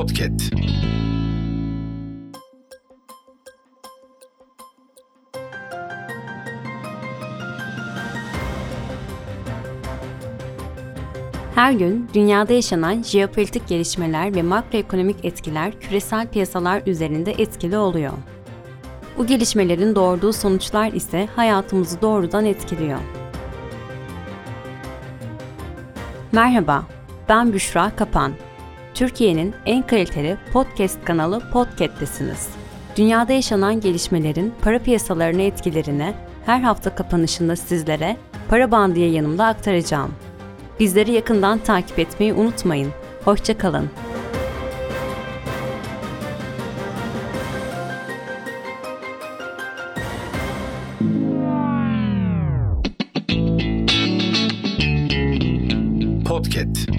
Podcast. Her gün dünyada yaşanan jeopolitik gelişmeler ve makroekonomik etkiler küresel piyasalar üzerinde etkili oluyor. Bu gelişmelerin doğurduğu sonuçlar ise hayatımızı doğrudan etkiliyor. Merhaba, ben Büşra Kapan. Türkiye'nin en kaliteli podcast kanalı Podcast'tesiniz. Dünyada yaşanan gelişmelerin para piyasalarına etkilerini her hafta kapanışında sizlere para bandı yayınımda aktaracağım. Bizleri yakından takip etmeyi unutmayın. Hoşçakalın. Podcast.